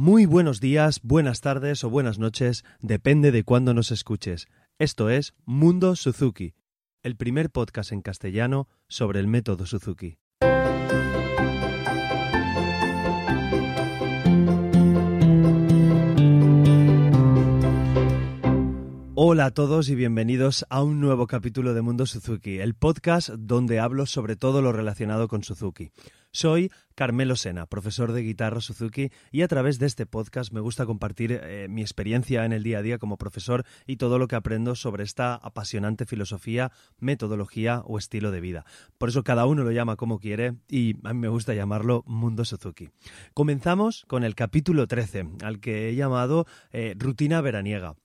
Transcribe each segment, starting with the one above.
Muy buenos días, buenas tardes o buenas noches, depende de cuándo nos escuches. Esto es Mundo Suzuki, el primer podcast en castellano sobre el método Suzuki. Hola a todos y bienvenidos a un nuevo capítulo de Mundo Suzuki, el podcast donde hablo sobre todo lo relacionado con Suzuki. Soy Carmelo Sena, profesor de guitarra Suzuki, y a través de este podcast me gusta compartir eh, mi experiencia en el día a día como profesor y todo lo que aprendo sobre esta apasionante filosofía, metodología o estilo de vida. Por eso cada uno lo llama como quiere y a mí me gusta llamarlo Mundo Suzuki. Comenzamos con el capítulo 13, al que he llamado eh, Rutina veraniega.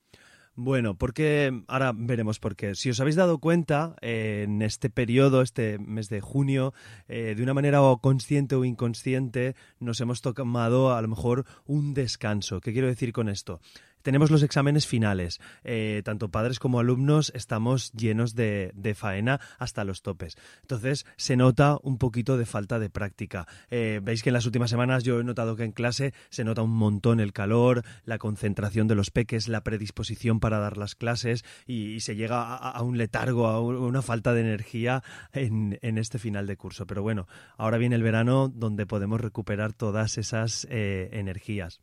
Bueno, porque ahora veremos por qué. Si os habéis dado cuenta, en este periodo, este mes de junio, eh, de una manera o consciente o inconsciente, nos hemos tomado a lo mejor un descanso. ¿Qué quiero decir con esto? Tenemos los exámenes finales. Eh, tanto padres como alumnos estamos llenos de, faena hasta los topes. Entonces se nota un poquito de falta de práctica. Eh, veis que en las últimas semanas yo he notado que en clase se nota un montón el calor, la concentración de los peques, la predisposición para dar las clases y, se llega a, un letargo, a una falta de energía en, este final de curso. Pero bueno, ahora viene el verano donde podemos recuperar todas esas eh, energías.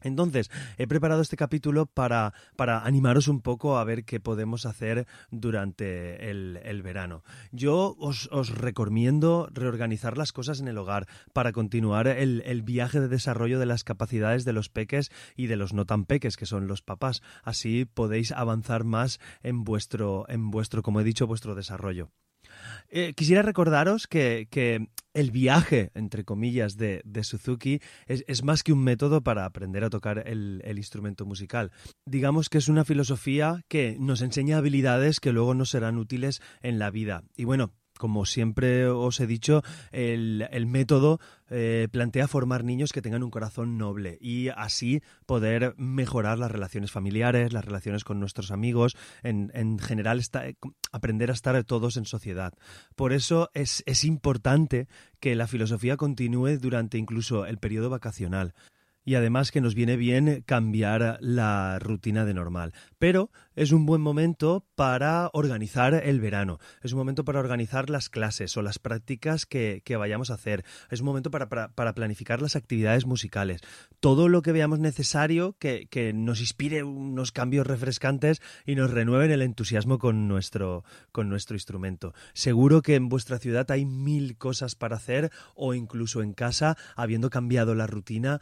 Entonces, he preparado este capítulo para, para, animaros un poco a ver qué podemos hacer durante el, verano. Yo os, recomiendo reorganizar las cosas en el hogar para continuar el, el, viaje de desarrollo de las capacidades de los peques y de los no tan peques, que son los papás. Así podéis avanzar más en vuestro, en vuestro, como he dicho, vuestro desarrollo. Eh, quisiera recordaros que, el viaje, entre comillas, de, Suzuki es, más que un método para aprender a tocar el, instrumento musical. Digamos que es una filosofía que nos enseña habilidades que luego nos serán útiles en la vida. Y bueno, como siempre os he dicho, el, método eh, plantea formar niños que tengan un corazón noble y así poder mejorar las relaciones familiares, las relaciones con nuestros amigos, en, general aprender a estar todos en sociedad. Por eso es importante que la filosofía continúe durante incluso el periodo vacacional y además que nos viene bien cambiar la rutina de normal. Pero es un buen momento para organizar el verano, es un momento para organizar las clases o las prácticas que, vayamos a hacer, es un momento para, planificar las actividades musicales. Todo lo que veamos necesario que, nos inspire unos cambios refrescantes y nos renueven el entusiasmo con nuestro, con nuestro instrumento. Seguro que en vuestra ciudad hay mil cosas para hacer o incluso en casa, habiendo cambiado la rutina,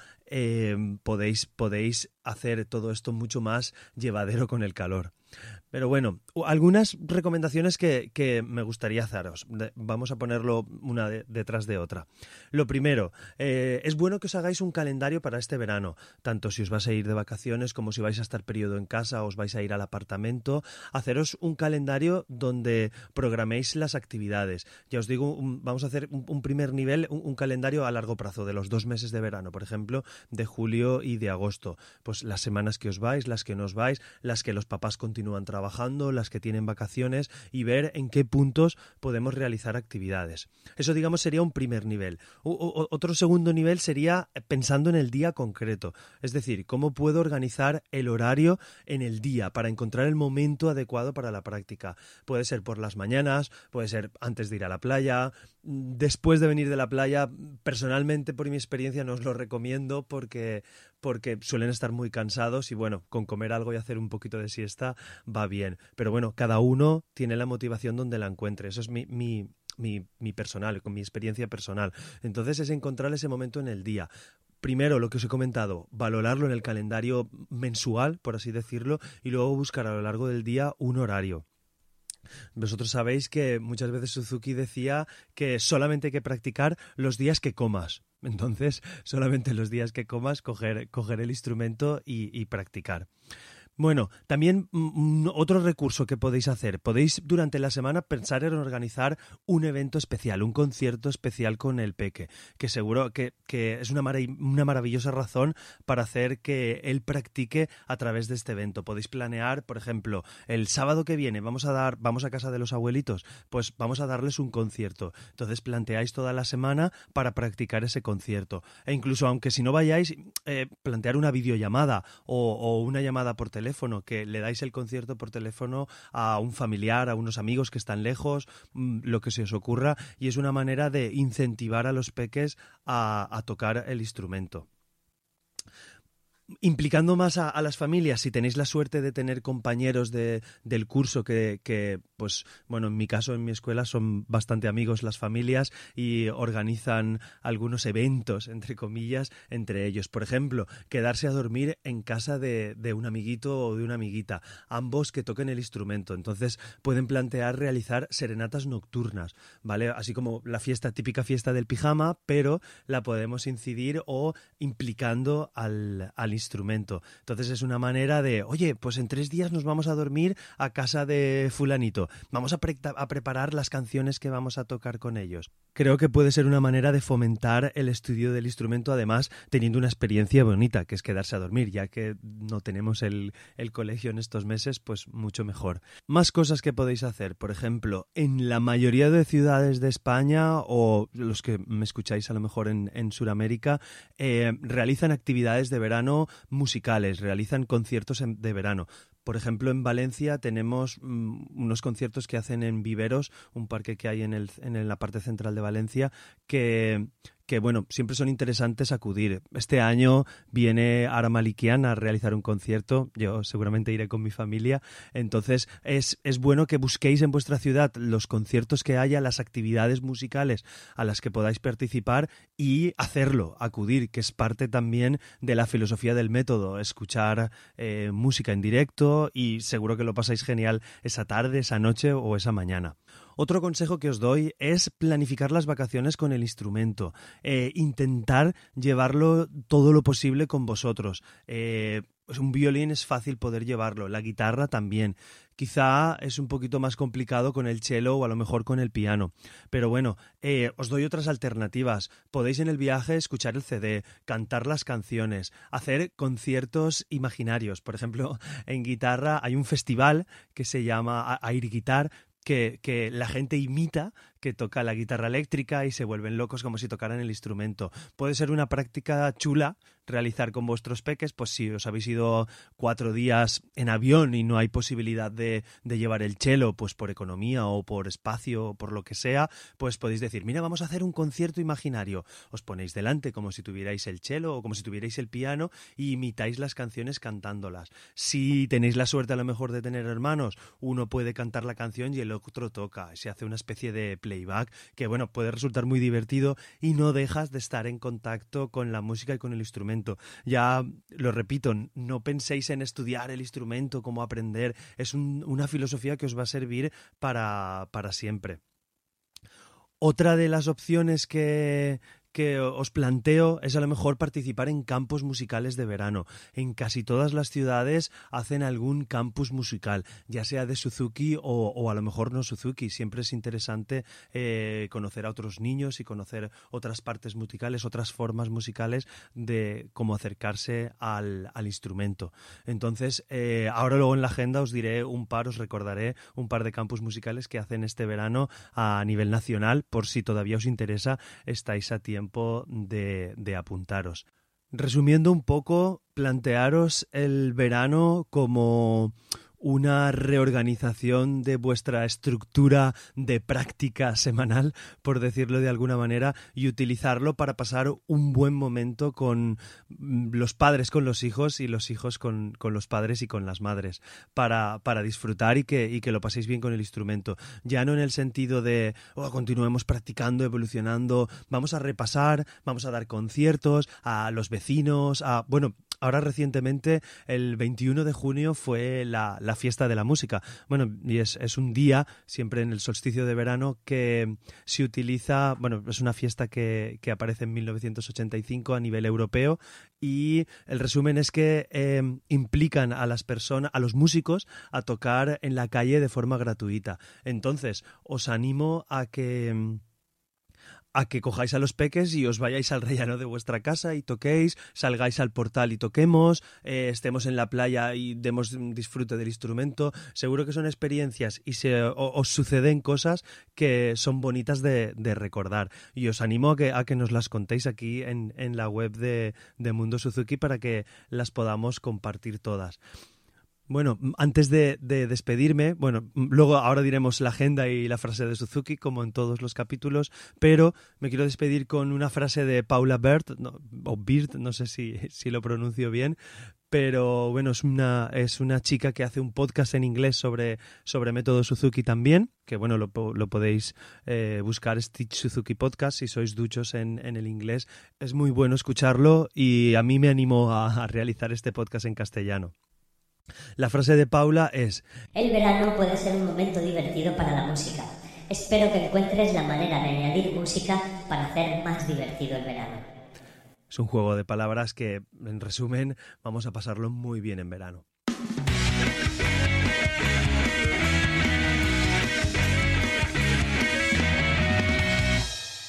Em, podéis, podéis hacer todo esto mucho más llevadero con el calor. Pero bueno, algunas recomendaciones que, me gustaría haceros. Vamos a ponerlo una detrás de otra. Lo primero, eh, es bueno que os hagáis un calendario para este verano, tanto si os vais a ir de vacaciones como si vais a estar periodo en casa o os vais a ir al apartamento. Haceros un calendario donde programéis las actividades. Ya os digo, vamos a hacer un, primer nivel, un, calendario a largo plazo de los dos meses de verano, por ejemplo, de julio y de agosto. Pues las semanas que os vais, las que no os vais, las que los papás continúan trabajando las que tienen vacaciones y ver en qué puntos podemos realizar actividades. Eso, digamos, sería un primer nivel. otro segundo nivel sería pensando en el día concreto, es decir, cómo puedo organizar el horario en el día para encontrar el momento adecuado para la práctica. Puede ser por las mañanas, puede ser antes de ir a la playa, después de venir de la playa. Personalmente, por mi experiencia, no os lo recomiendo porque porque suelen estar muy cansados y bueno, con comer algo y hacer un poquito de siesta va bien. Pero bueno, cada uno tiene la motivación donde la encuentre. Eso es mi, mi, mi, personal, con mi experiencia personal. Entonces es encontrar ese momento en el día primero lo que os he comentado, valorarlo en el calendario mensual, por así decirlo, y luego buscar a lo largo del día un horario. Vosotros sabéis que muchas veces Suzuki decía que solamente hay que practicar los días que comas. Entonces, solamente los días que comas, coger, coger el instrumento y, practicar. Bueno, también mm, mm, otro recurso que podéis hacer, podéis durante la semana pensar en organizar un evento especial, un concierto especial con el peque, que seguro que, es una, una maravillosa razón para hacer que él practique a través de este evento. Podéis planear, por ejemplo, el sábado que viene vamos a dar, vamos a casa de los abuelitos, pues vamos a darles un concierto. Entonces planteáis toda la semana para practicar ese concierto. E incluso aunque si no vayáis, eh, plantear una videollamada o, o una llamada por teléfono que le dais el concierto por teléfono a un familiar, a unos amigos que están lejos, mm, lo que se os ocurra, y es una manera de incentivar a los peques a tocar el instrumento implicando más a, las familias, si tenéis la suerte de tener compañeros de, del curso que, que, pues, bueno, en mi caso, en mi escuela, son bastante amigos las familias y organizan algunos eventos, entre comillas, entre ellos. Por ejemplo, quedarse a dormir en casa de, de un amiguito o de una amiguita, ambos que toquen el instrumento. Entonces, pueden plantear realizar serenatas nocturnas, ¿vale? Así como la típica fiesta del pijama, pero la podemos incidir o implicando al, al instrumento. Entonces es una manera de, oye, pues en tres días nos vamos a dormir a casa de fulanito. Vamos a, preparar las canciones que vamos a tocar con ellos. Creo que puede ser una manera de fomentar el estudio del instrumento, además teniendo una experiencia bonita, que es quedarse a dormir, ya que no tenemos el, el colegio en estos meses, pues mucho mejor. Más cosas que podéis hacer, por ejemplo, en la mayoría de ciudades de España o los que me escucháis a lo mejor en, en Sudamérica, eh, realizan actividades de verano musicales, realizan conciertos de verano. Por ejemplo, en Valencia tenemos mm, unos conciertos que hacen en Viveros, un parque que hay en, el, en la parte central de Valencia, que, que bueno, siempre son interesantes acudir. Este año viene Ara Malikian a realizar un concierto, yo seguramente iré con mi familia, entonces es, es bueno que busquéis en vuestra ciudad los conciertos que haya, las actividades musicales a las que podáis participar y hacerlo, acudir, que es parte también de la filosofía del método, escuchar eh, música en directo y seguro que lo pasáis genial esa tarde, esa noche o esa mañana. Otro consejo que os doy es planificar las vacaciones con el instrumento, eh, intentar llevarlo todo lo posible con vosotros. Eh, pues un violín es fácil poder llevarlo, la guitarra también. Quizá es un poquito más complicado con el cello o a lo mejor con el piano. Pero bueno, eh, os doy otras alternativas. Podéis en el viaje escuchar el CD, cantar las canciones, hacer conciertos imaginarios. Por ejemplo, en guitarra hay un festival que se llama Air Guitar, que, que, la gente imita que toca la guitarra eléctrica y se vuelven locos como si tocaran el instrumento. Puede ser una práctica chula realizar con vuestros peques, pues si os habéis ido cuatro días en avión y no hay posibilidad de, de llevar el chelo, pues por economía o por espacio o por lo que sea, pues podéis decir, mira, vamos a hacer un concierto imaginario. Os ponéis delante como si tuvierais el chelo o como si tuvierais el piano y imitáis las canciones cantándolas. Si tenéis la suerte a lo mejor de tener hermanos, uno puede cantar la canción y el otro toca. Se hace una especie de playback que, bueno, puede resultar muy divertido y no dejas de estar en contacto con la música y con el instrumento. Ya lo repito, no penséis en estudiar el instrumento, cómo aprender. Es una filosofía que os va a servir para, para siempre. Otra de las opciones que, que os planteo es a lo mejor participar en campus musicales de verano. En casi todas las ciudades hacen algún campus musical, ya sea de Suzuki o, a lo mejor no Suzuki. Siempre es interesante eh, conocer a otros niños y conocer otras partes musicales, otras formas musicales de cómo acercarse al, instrumento. Entonces, eh, ahora luego en la agenda os diré un par, os recordaré un par de campus musicales que hacen este verano a nivel nacional, por si todavía os interesa, estáis a tiempo de, apuntaros. Resumiendo un poco, plantearos el verano como una reorganización de vuestra estructura de práctica semanal, por decirlo de alguna manera, y utilizarlo para pasar un buen momento con mm, los padres con los hijos y los hijos con, los padres y con las madres, para, para disfrutar y que, y que, lo paséis bien con el instrumento. Ya no en el sentido de, oh, continuemos practicando, evolucionando, vamos a repasar, vamos a dar conciertos a los vecinos, a, bueno, ahora recientemente, el 21 de junio, fue la, fiesta de la música. Bueno, y es, es, un día, siempre en el solsticio de verano, que se utiliza, bueno, es una fiesta que, que aparece en 1985 a nivel europeo y el resumen es que eh, implican a las personas, a los músicos, a tocar en la calle de forma gratuita. Entonces, os animo a que a que cojáis a los peques y os vayáis al rellano de vuestra casa y toquéis, salgáis al portal y toquemos, eh, estemos en la playa y demos disfrute del instrumento. Seguro que son experiencias y se, os suceden cosas que son bonitas de, recordar. Y os animo a que, a que nos las contéis aquí en, en la web de, de Mundo Suzuki para que las podamos compartir todas. Bueno, antes de, despedirme, bueno, luego ahora diremos la agenda y la frase de Suzuki, como en todos los capítulos, pero me quiero despedir con una frase de Paula Bird, o Bird, no sé si, si, lo pronuncio bien, pero bueno, es una, es una chica que hace un podcast en inglés sobre, sobre método Suzuki también, que bueno, lo, lo podéis eh, buscar, Stitch Suzuki Podcast, si sois duchos en, en, el inglés. Es muy bueno escucharlo y a mí me animó a realizar este podcast en castellano. La frase de Paula es El verano puede ser un momento divertido para la música. Espero que encuentres la manera de añadir música para hacer más divertido el verano. Es un juego de palabras que, en resumen, vamos a pasarlo muy bien en verano.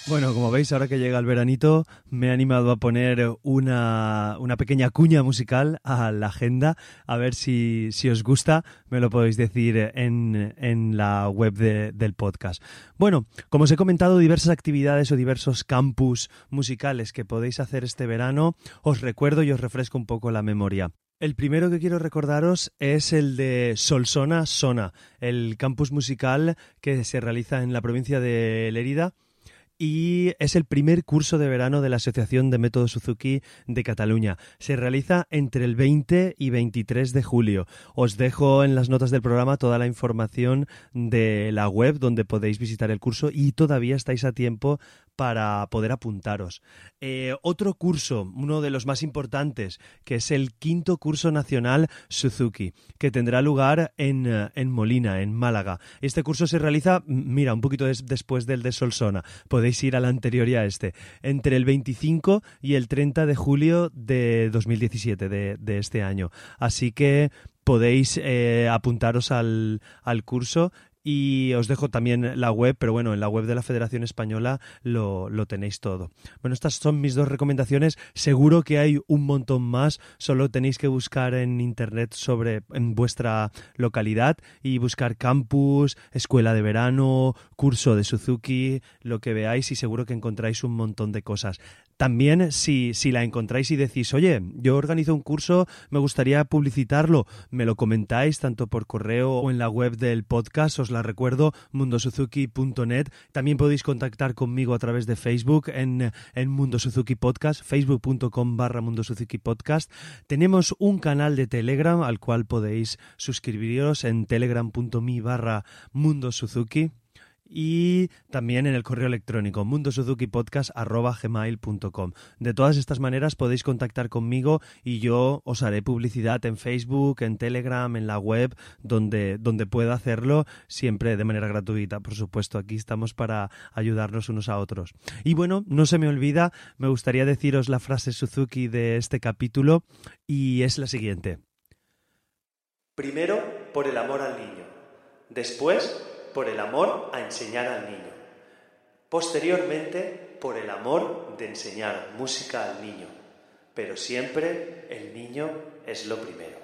Bueno, como veis, ahora que llega el veranito, me he animado a poner una, una pequeña cuña musical a la agenda. A ver si, si os gusta, me lo podéis decir en, en la web del podcast. Bueno, como os he comentado, diversas actividades o diversos campus musicales que podéis hacer este verano, os recuerdo y os refresco un poco la memoria. El primero que quiero recordaros es el de Solsona Sona, el campus musical que se realiza en la provincia de Lerida y es el primer curso de verano de la Asociación de Método Suzuki de Cataluña. Se realiza entre el 20 y 23 de julio. Os dejo en las notas del programa toda la información de la web donde podéis visitar el curso y todavía estáis a tiempo para poder apuntaros. Eh, otro curso, uno de los más importantes, que es el quinto curso nacional Suzuki, que tendrá lugar en, eh, en Molina, en Málaga. Este curso se realiza, mira, un poquito después del de Solsona. Podéis ir al anterior y a este. Entre el 25 y el 30 de julio de 2017, de, de este año. Así que podéis eh, apuntaros al, al, curso y os dejo también la web, pero bueno, en la web de la Federación Española lo, lo, tenéis todo. Bueno, estas son mis dos recomendaciones. Seguro que hay un montón más. Solo tenéis que buscar en internet sobre en vuestra localidad y buscar campus, escuela de verano, curso de Suzuki, lo que veáis y seguro que encontráis un montón de cosas. También si, si la encontráis y decís, oye, yo organizo un curso, me gustaría publicitarlo, me lo comentáis tanto por correo o en la web del podcast, os la recuerdo, mundosuzuki.net. También podéis contactar conmigo a través de Facebook en, en Mundo Suzuki Podcast, facebook.com barra Mundo Suzuki Podcast. Tenemos un canal de Telegram al cual podéis suscribiros en telegram.me barra Mundo Suzuki y también en el correo electrónico mundosuzukipodcast.gmail.com. De todas estas maneras podéis contactar conmigo y yo os haré publicidad en Facebook, en Telegram, en la web, donde, donde pueda hacerlo, siempre de manera gratuita. Por supuesto, aquí estamos para ayudarnos unos a otros. Y bueno, no se me olvida, me gustaría deciros la frase Suzuki de este capítulo y es la siguiente. Primero, por el amor al niño. Después, por el amor a enseñar al niño. Posteriormente, por el amor de enseñar música al niño. Pero siempre el niño es lo primero.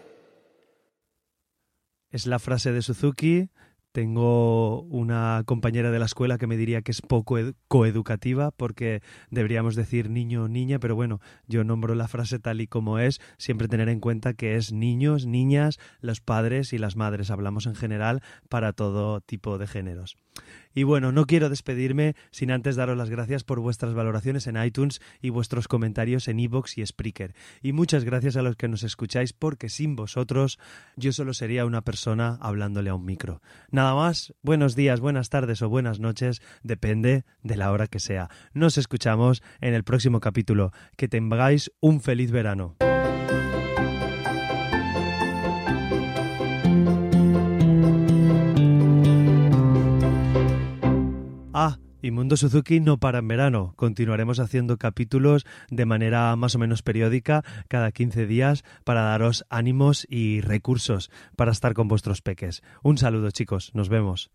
Es la frase de Suzuki tengo una compañera de la escuela que me diría que es poco coeducativa porque deberíamos decir niño o niña, pero bueno, yo nombro la frase tal y como es, siempre tener en cuenta que es niños, niñas, los padres y las madres. Hablamos en general para todo tipo de géneros. Y bueno, no quiero despedirme sin antes daros las gracias por vuestras valoraciones en iTunes y vuestros comentarios en iVoox y Spreaker. Y muchas gracias a los que nos escucháis porque sin vosotros yo solo sería una persona hablándole a un micro. Nada más, buenos días, buenas tardes o buenas noches, depende de la hora que sea. Nos escuchamos en el próximo capítulo. Que tengáis un feliz verano. Y Mundo Suzuki no para en verano. Continuaremos haciendo capítulos de manera más o menos periódica, cada 15 días, para daros ánimos y recursos para estar con vuestros peques. Un saludo chicos, nos vemos.